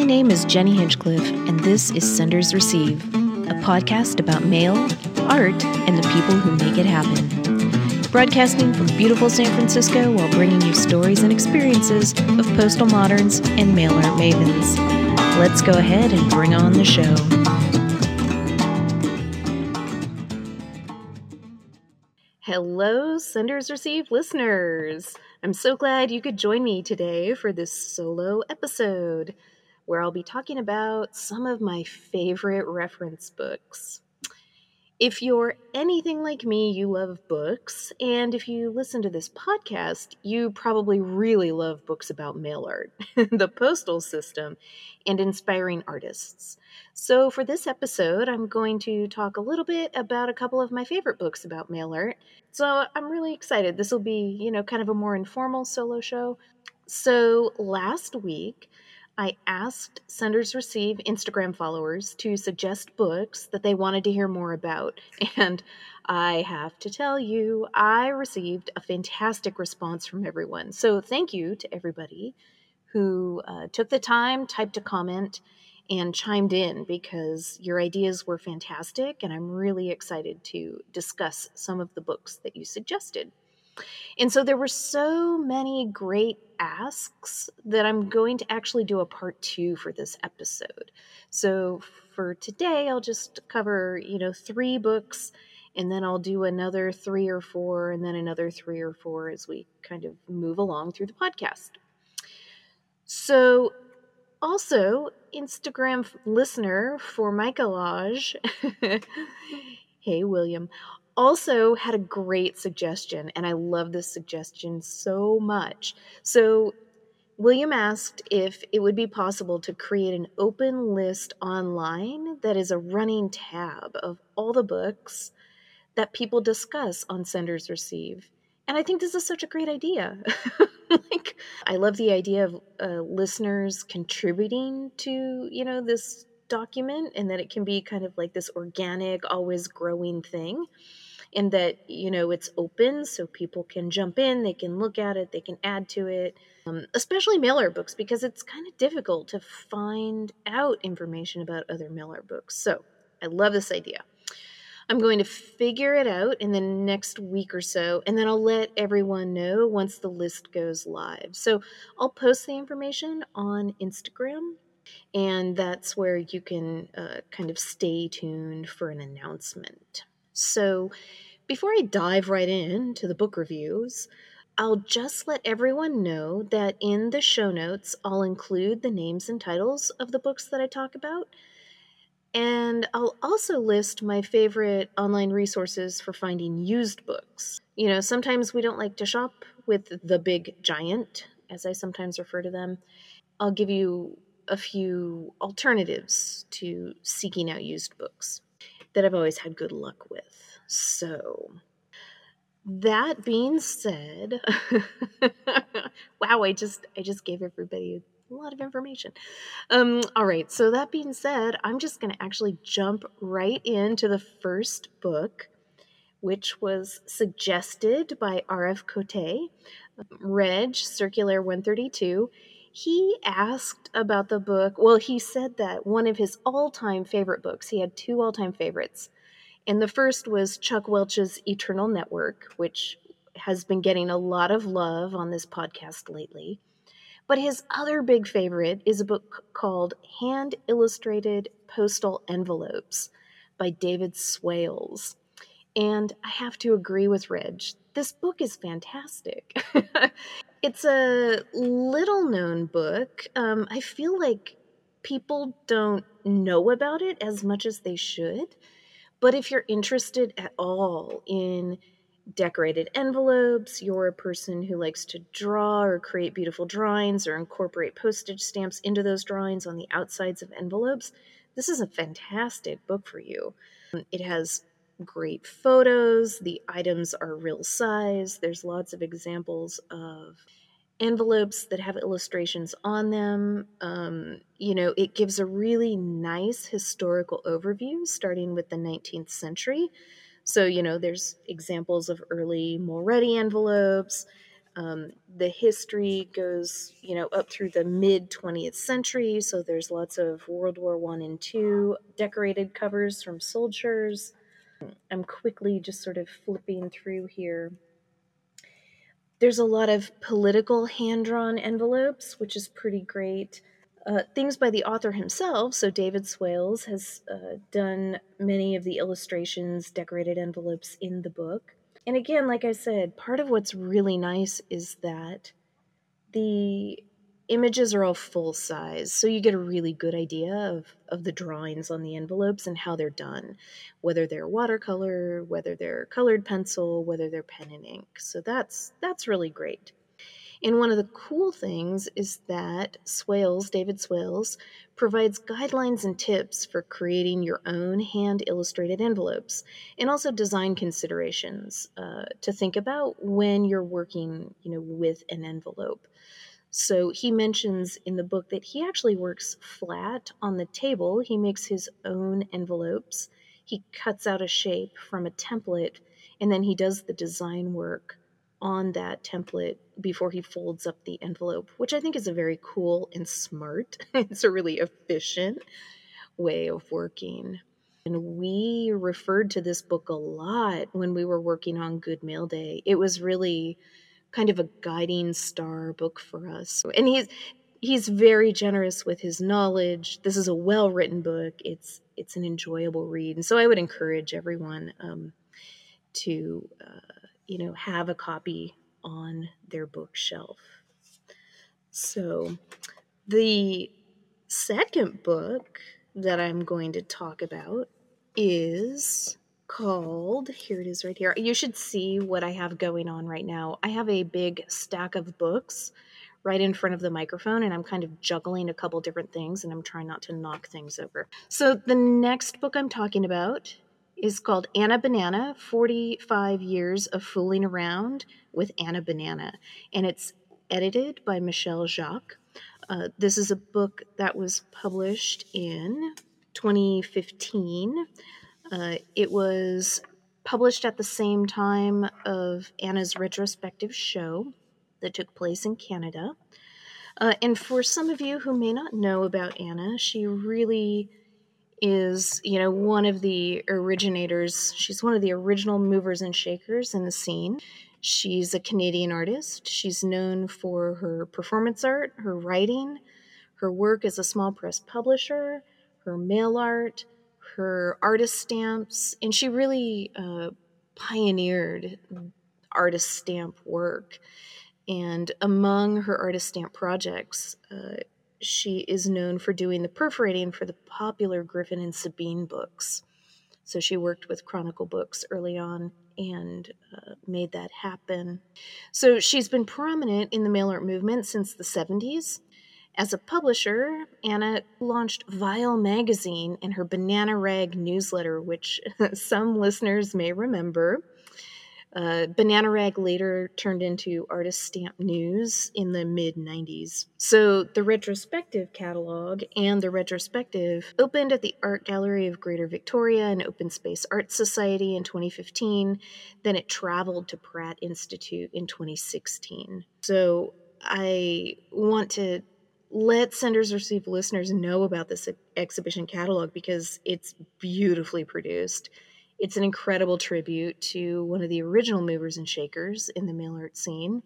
My name is Jennie Hinchcliff, and this is Senders Receive, a podcast about mail, art, and the people who make it happen. Broadcasting from beautiful San Francisco while bringing you stories and experiences of postal moderns and mail art mavens. Let's go ahead and bring on the show. Hello, Senders Receive listeners. I'm so glad you could join me today for this solo episode where I'll be talking about some of my favorite reference books. If you're anything like me, you love books, and if you listen to this podcast, you probably really love books about mail art, the postal system, and inspiring artists. So, for this episode, I'm going to talk a little bit about a couple of my favorite books about mail art. So, I'm really excited. This will be, you know, kind of a more informal solo show. So, last week, I asked Senders Receive Instagram followers to suggest books that they wanted to hear more about. And I have to tell you, I received a fantastic response from everyone. So thank you to everybody who uh, took the time, typed a comment, and chimed in because your ideas were fantastic. And I'm really excited to discuss some of the books that you suggested. And so there were so many great asks that I'm going to actually do a part two for this episode. So for today, I'll just cover, you know, three books and then I'll do another three or four and then another three or four as we kind of move along through the podcast. So, also, Instagram listener for my collage, hey, William, also had a great suggestion, and I love this suggestion so much. So, William asked if it would be possible to create an open list online that is a running tab of all the books that people discuss on Senders Receive. And I think this is such a great idea. like, I love the idea of uh, listeners contributing to, you know, this document and that it can be kind of like this organic, always growing thing and that you know it's open so people can jump in they can look at it they can add to it um, especially mailer books because it's kind of difficult to find out information about other mailer books. So i love this idea. I'm going to figure it out in the next week or so and then i'll let everyone know once the list goes live. So i'll post the information on instagram and that's where you can uh, kind of stay tuned for an announcement so, before I dive right into the book reviews, I'll just let everyone know that in the show notes, I'll include the names and titles of the books that I talk about. And I'll also list my favorite online resources for finding used books. You know, sometimes we don't like to shop with the big giant, as I sometimes refer to them. I'll give you a few alternatives to seeking out used books that I've always had good luck with. So, that being said, wow, I just I just gave everybody a lot of information. Um, all right, so that being said, I'm just going to actually jump right into the first book, which was suggested by R.F. Cote, Reg Circular 132 he asked about the book. Well, he said that one of his all time favorite books, he had two all time favorites. And the first was Chuck Welch's Eternal Network, which has been getting a lot of love on this podcast lately. But his other big favorite is a book called Hand Illustrated Postal Envelopes by David Swales. And I have to agree with Reg. This book is fantastic. it's a little known book. Um, I feel like people don't know about it as much as they should. But if you're interested at all in decorated envelopes, you're a person who likes to draw or create beautiful drawings or incorporate postage stamps into those drawings on the outsides of envelopes, this is a fantastic book for you. It has great photos. The items are real size. There's lots of examples of envelopes that have illustrations on them. Um, you know, it gives a really nice historical overview starting with the 19th century. So, you know, there's examples of early Mulready envelopes. Um, the history goes, you know, up through the mid 20th century. So there's lots of World War One and Two decorated covers from soldiers. I'm quickly just sort of flipping through here. There's a lot of political hand drawn envelopes, which is pretty great. Uh, things by the author himself. So David Swales has uh, done many of the illustrations, decorated envelopes in the book. And again, like I said, part of what's really nice is that the images are all full size, so you get a really good idea of, of the drawings on the envelopes and how they're done, whether they're watercolor, whether they're colored pencil, whether they're pen and ink. So that's that's really great. And one of the cool things is that Swales, David Swales, provides guidelines and tips for creating your own hand illustrated envelopes and also design considerations uh, to think about when you're working you know, with an envelope. So he mentions in the book that he actually works flat on the table. He makes his own envelopes. He cuts out a shape from a template and then he does the design work on that template before he folds up the envelope, which I think is a very cool and smart. it's a really efficient way of working. And we referred to this book a lot when we were working on Good Mail Day. It was really kind of a guiding star book for us. And he's he's very generous with his knowledge. This is a well-written book. It's it's an enjoyable read, and so I would encourage everyone um, to uh, you know, have a copy on their bookshelf. So, the second book that I'm going to talk about is called, here it is right here. You should see what I have going on right now. I have a big stack of books right in front of the microphone and I'm kind of juggling a couple different things and I'm trying not to knock things over. So, the next book I'm talking about is called Anna Banana 45 Years of Fooling Around with Anna Banana. And it's edited by Michelle Jacques. Uh, this is a book that was published in 2015. Uh, it was published at the same time of Anna's retrospective show that took place in Canada. Uh, and for some of you who may not know about Anna, she really is, you know, one of the originators. She's one of the original movers and shakers in the scene. She's a Canadian artist. She's known for her performance art, her writing, her work as a small press publisher, her mail art, her artist stamps, and she really uh, pioneered artist stamp work. And among her artist stamp projects, uh, she is known for doing the perforating for the popular Griffin and Sabine books. So she worked with Chronicle Books early on and uh, made that happen. So she's been prominent in the mail art movement since the 70s. As a publisher, Anna launched Vile Magazine and her Banana Rag newsletter, which some listeners may remember. Uh, Banana Rag later turned into Artist Stamp News in the mid 90s. So the retrospective catalog and the retrospective opened at the Art Gallery of Greater Victoria and Open Space Art Society in 2015. Then it traveled to Pratt Institute in 2016. So I want to let Senders Receive listeners know about this exhibition catalog because it's beautifully produced it's an incredible tribute to one of the original movers and shakers in the mail art scene.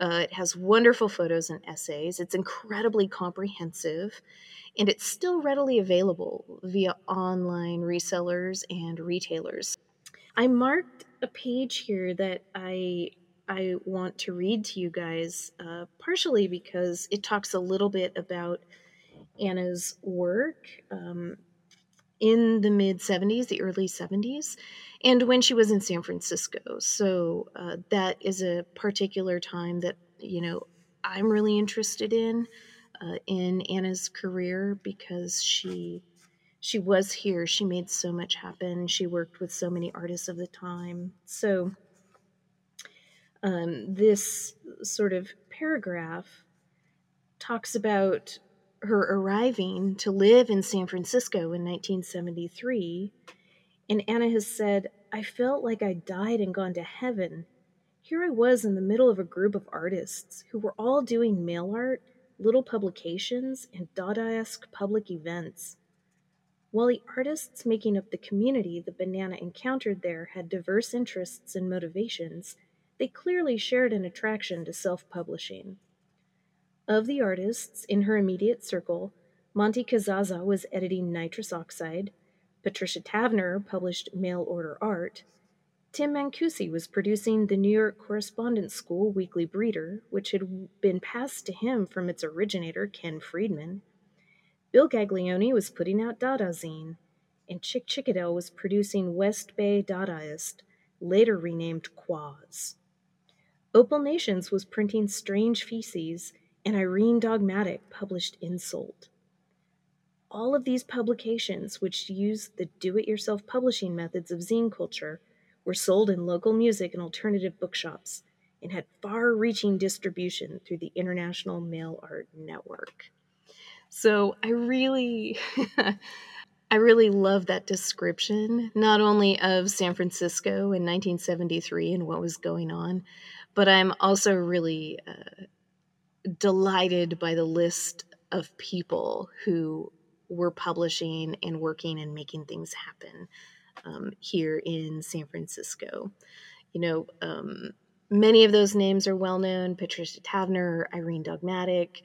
Uh, it has wonderful photos and essays. It's incredibly comprehensive, and it's still readily available via online resellers and retailers. I marked a page here that I I want to read to you guys, uh, partially because it talks a little bit about Anna's work. Um, in the mid 70s, the early 70s, and when she was in San Francisco. So uh, that is a particular time that, you know, I'm really interested in uh, in Anna's career because she she was here. She made so much happen. She worked with so many artists of the time. So um, this sort of paragraph talks about her arriving to live in San Francisco in 1973, and Anna has said, I felt like I died and gone to heaven. here I was in the middle of a group of artists who were all doing mail art, little publications, and Dadaesque public events. While the artists making up the community the banana encountered there had diverse interests and motivations, they clearly shared an attraction to self publishing. Of the artists in her immediate circle, Monty Cazazza was editing Nitrous Oxide, Patricia Tavenner published Mail Order Art, Tim Mancusi was producing the New York Correspondence School Weekly Breeder, which had been passed to him from its originator, Ken Friedman. Bill Gaglione was putting out Dada Zine, and Chick Chickadell was producing West Bay Dadaist, later renamed Quaz. Opal Nations was printing Strange Feces, and Irene Dogmatic published Insult. All of these publications, which used the do it yourself publishing methods of zine culture, were sold in local music and alternative bookshops and had far reaching distribution through the International Mail Art Network. So I really. I really love that description, not only of San Francisco in 1973 and what was going on, but I'm also really uh, delighted by the list of people who were publishing and working and making things happen um, here in San Francisco. You know, um, many of those names are well known Patricia Tavenner, Irene Dogmatic,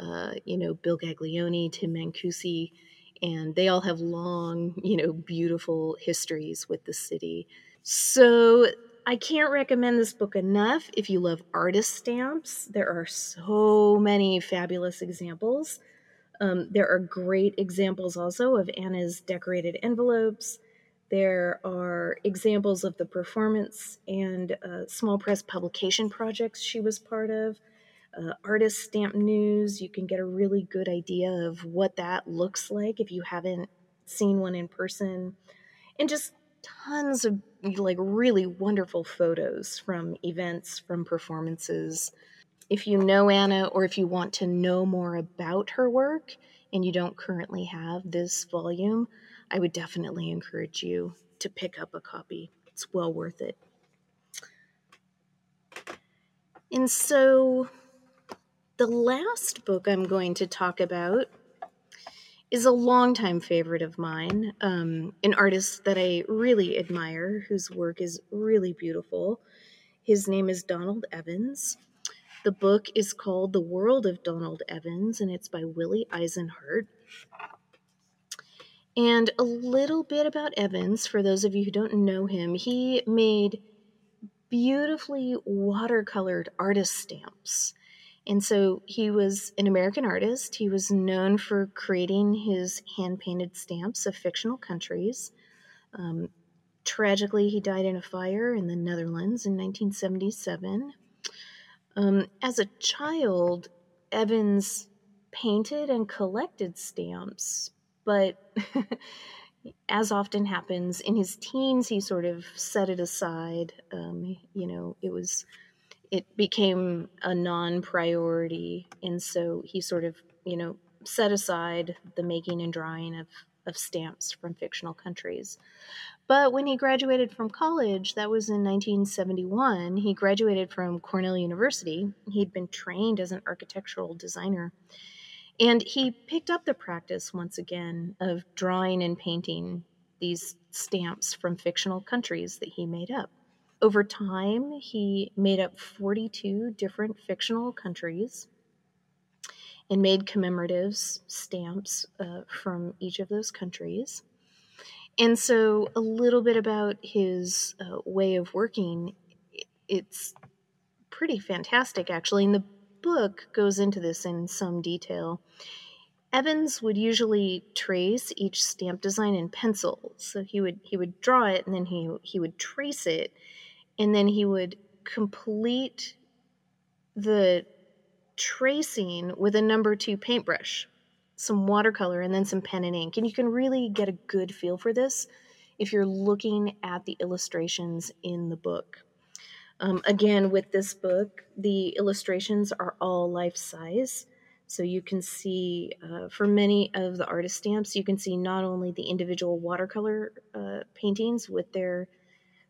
uh, you know, Bill Gaglione, Tim Mancusi, and they all have long, you know, beautiful histories with the city. So I can't recommend this book enough if you love artist stamps. There are so many fabulous examples. Um, there are great examples also of Anna's decorated envelopes. There are examples of the performance and uh, small press publication projects she was part of. Uh, artist stamp news, you can get a really good idea of what that looks like if you haven't seen one in person. And just tons of like really wonderful photos from events, from performances. If you know Anna or if you want to know more about her work and you don't currently have this volume, I would definitely encourage you to pick up a copy. It's well worth it. And so, the last book I'm going to talk about is a longtime favorite of mine, um, an artist that I really admire, whose work is really beautiful. His name is Donald Evans. The book is called The World of Donald Evans, and it's by Willy Eisenhart. And a little bit about Evans, for those of you who don't know him, he made beautifully watercolored artist stamps. And so he was an American artist. He was known for creating his hand painted stamps of fictional countries. Um, tragically, he died in a fire in the Netherlands in 1977. Um, as a child, Evans painted and collected stamps, but as often happens in his teens, he sort of set it aside. Um, you know, it was it became a non-priority, and so he sort of you know set aside the making and drawing of of stamps from fictional countries. But when he graduated from college, that was in 1971, he graduated from Cornell University. He'd been trained as an architectural designer and he picked up the practice once again of drawing and painting these stamps from fictional countries that he made up. Over time, he made up 42 different fictional countries and made commemoratives, stamps uh, from each of those countries. And so, a little bit about his uh, way of working, it's pretty fantastic actually. And the book goes into this in some detail. Evans would usually trace each stamp design in pencil. So he would he would draw it and then he he would trace it and then he would complete the tracing with a number 2 paintbrush, some watercolor and then some pen and ink. And you can really get a good feel for this if you're looking at the illustrations in the book. Um, again, with this book, the illustrations are all life size. So you can see uh, for many of the artist stamps, you can see not only the individual watercolor uh, paintings with their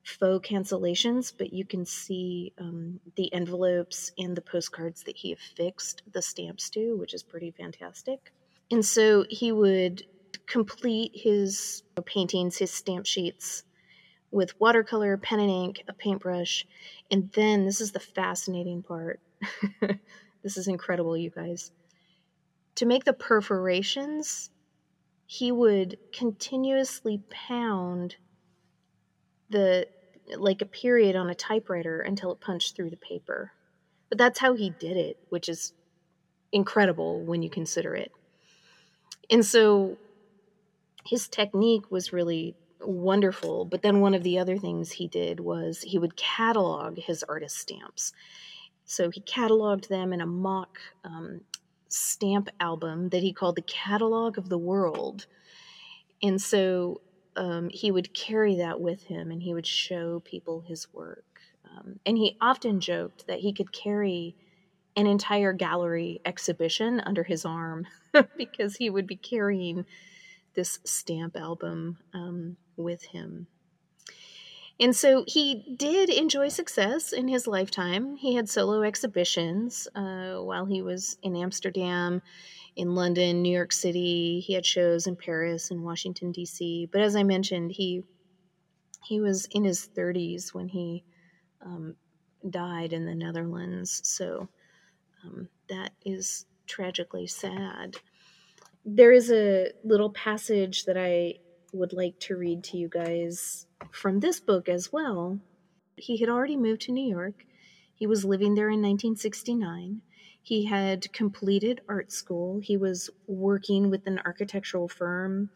faux cancellations, but you can see um, the envelopes and the postcards that he affixed the stamps to, which is pretty fantastic. And so he would complete his paintings, his stamp sheets, with watercolor, pen and ink, a paintbrush, and then this is the fascinating part. this is incredible, you guys. To make the perforations, he would continuously pound the like a period on a typewriter until it punched through the paper. But that's how he did it, which is incredible when you consider it. And so his technique was really wonderful. But then one of the other things he did was he would catalog his artist stamps. So he cataloged them in a mock um, stamp album that he called the Catalog of the World. And so um, he would carry that with him and he would show people his work. Um, and he often joked that he could carry an entire gallery exhibition under his arm because he would be carrying this stamp album um, with him. And so he did enjoy success in his lifetime. He had solo exhibitions uh, while he was in Amsterdam, in London, New York City. He had shows in Paris and Washington D.C. But as I mentioned, he he was in his 30s when he um, died in the Netherlands. So um, that is tragically sad there is a little passage that I would like to read to you guys from this book as well. He had already moved to New York. He was living there in 1969. He had completed art school. He was working with an architectural firm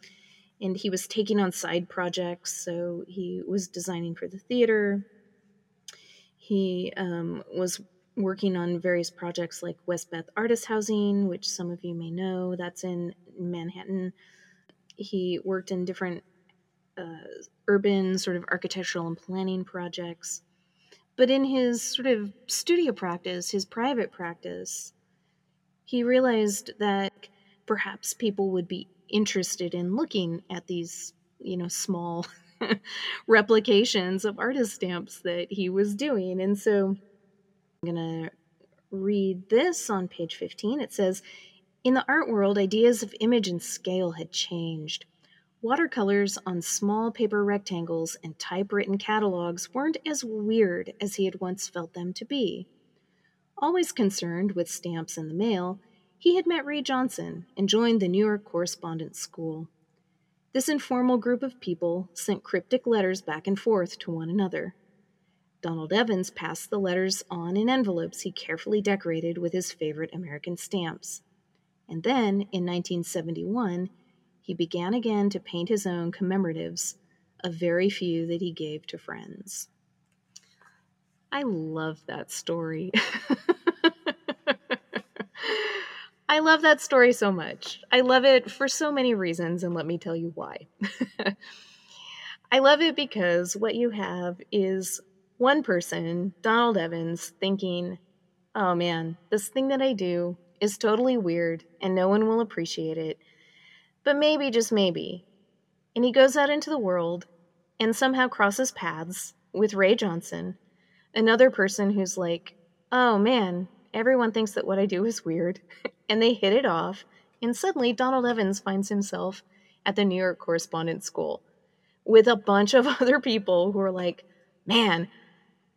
and he was taking on side projects. So he was designing for the theater. He um, was working on various projects like Westbeth Artist Housing, which some of you may know, that's in Manhattan. He worked in different uh, urban sort of architectural and planning projects. But in his sort of studio practice, his private practice, he realized that perhaps people would be interested in looking at these, you know, small replications of artist stamps that he was doing. And so I'm going to read this on page 15. It says In the art world, ideas of image and scale had changed. Watercolors on small paper rectangles and typewritten catalogs weren't as weird as he had once felt them to be. Always concerned with stamps in the mail, he had met Ray Johnson and joined the New York Correspondence School. This informal group of people sent cryptic letters back and forth to one another. Donald Evans passed the letters on in envelopes he carefully decorated with his favorite American stamps. And then, in 1971, he began again to paint his own commemoratives, a very few that he gave to friends. I love that story. I love that story so much. I love it for so many reasons, and let me tell you why. I love it because what you have is one person, Donald Evans, thinking, oh man, this thing that I do is totally weird and no one will appreciate it. But maybe, just maybe. And he goes out into the world and somehow crosses paths with Ray Johnson, another person who's like, oh man, everyone thinks that what I do is weird. and they hit it off. And suddenly, Donald Evans finds himself at the New York Correspondence School with a bunch of other people who are like, man,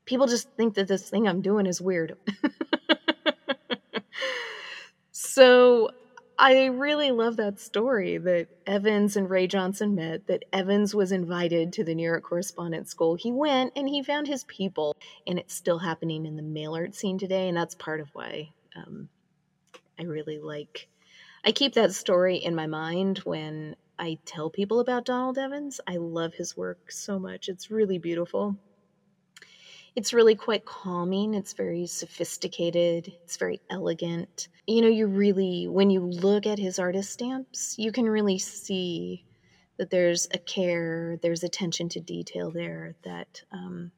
people just think that this thing I'm doing is weird. so I really love that story that Evans and Ray Johnson met, that Evans was invited to the New York Correspondence School. He went and he found his people, and it's still happening in the mail art scene today. And that's part of why um, I really like. I keep that story in my mind when I tell people about Donald Evans. I love his work so much. It's really beautiful it's really quite calming. It's very sophisticated. It's very elegant. You know, you really, when you look at his artist stamps, you can really see that there's a care, there's attention to detail there that um,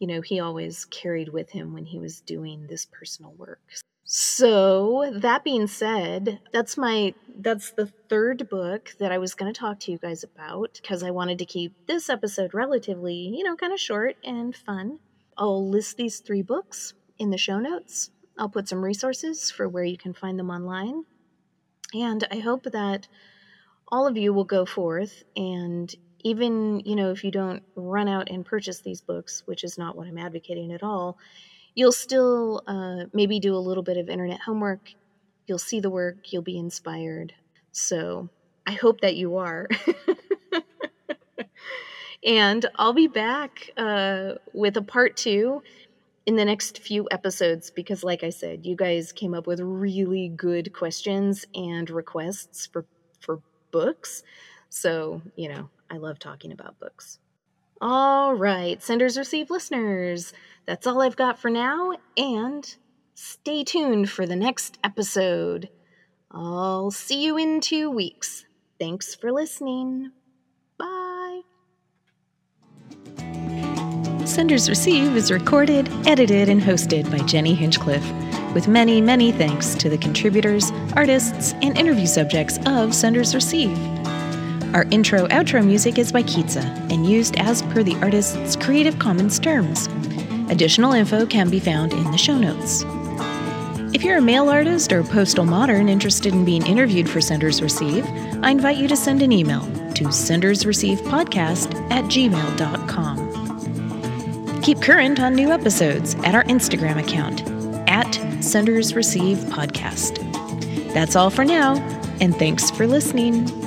you know, he always carried with him when he was doing this personal work. So, that being said, that's my that's the third book that I was going to talk to you guys about because I wanted to keep this episode relatively, you know, kind of short and fun. I'll list these three books in the show notes. I'll put some resources for where you can find them online. And I hope that all of you will go forth and even, you know, if you don't run out and purchase these books, which is not what I'm advocating at all, you'll still uh, maybe do a little bit of internet homework. You'll see the work, you'll be inspired. So I hope that you are. and I'll be back uh, with a part two in the next few episodes because, like I said, you guys came up with really good questions and requests for, for books. So, you know, I love talking about books. All right, senders receive listeners. That's all I've got for now, and stay tuned for the next episode. I'll see you in two weeks. Thanks for listening. Bye. Senders Receive is recorded, edited, and hosted by Jennie Hinchcliff, with many, many thanks to the contributors, artists, and interview subjects of Senders Receive. Our intro outro music is by Kitza and used as per the artist's Creative Commons terms. Additional info can be found in the show notes. If you're a mail artist or postal modern interested in being interviewed for Senders Receive, I invite you to send an email to sendersreceivepodcast at gmail.com. Keep current on new episodes at our Instagram account at Senders Receive Podcast. That's all for now, and thanks for listening.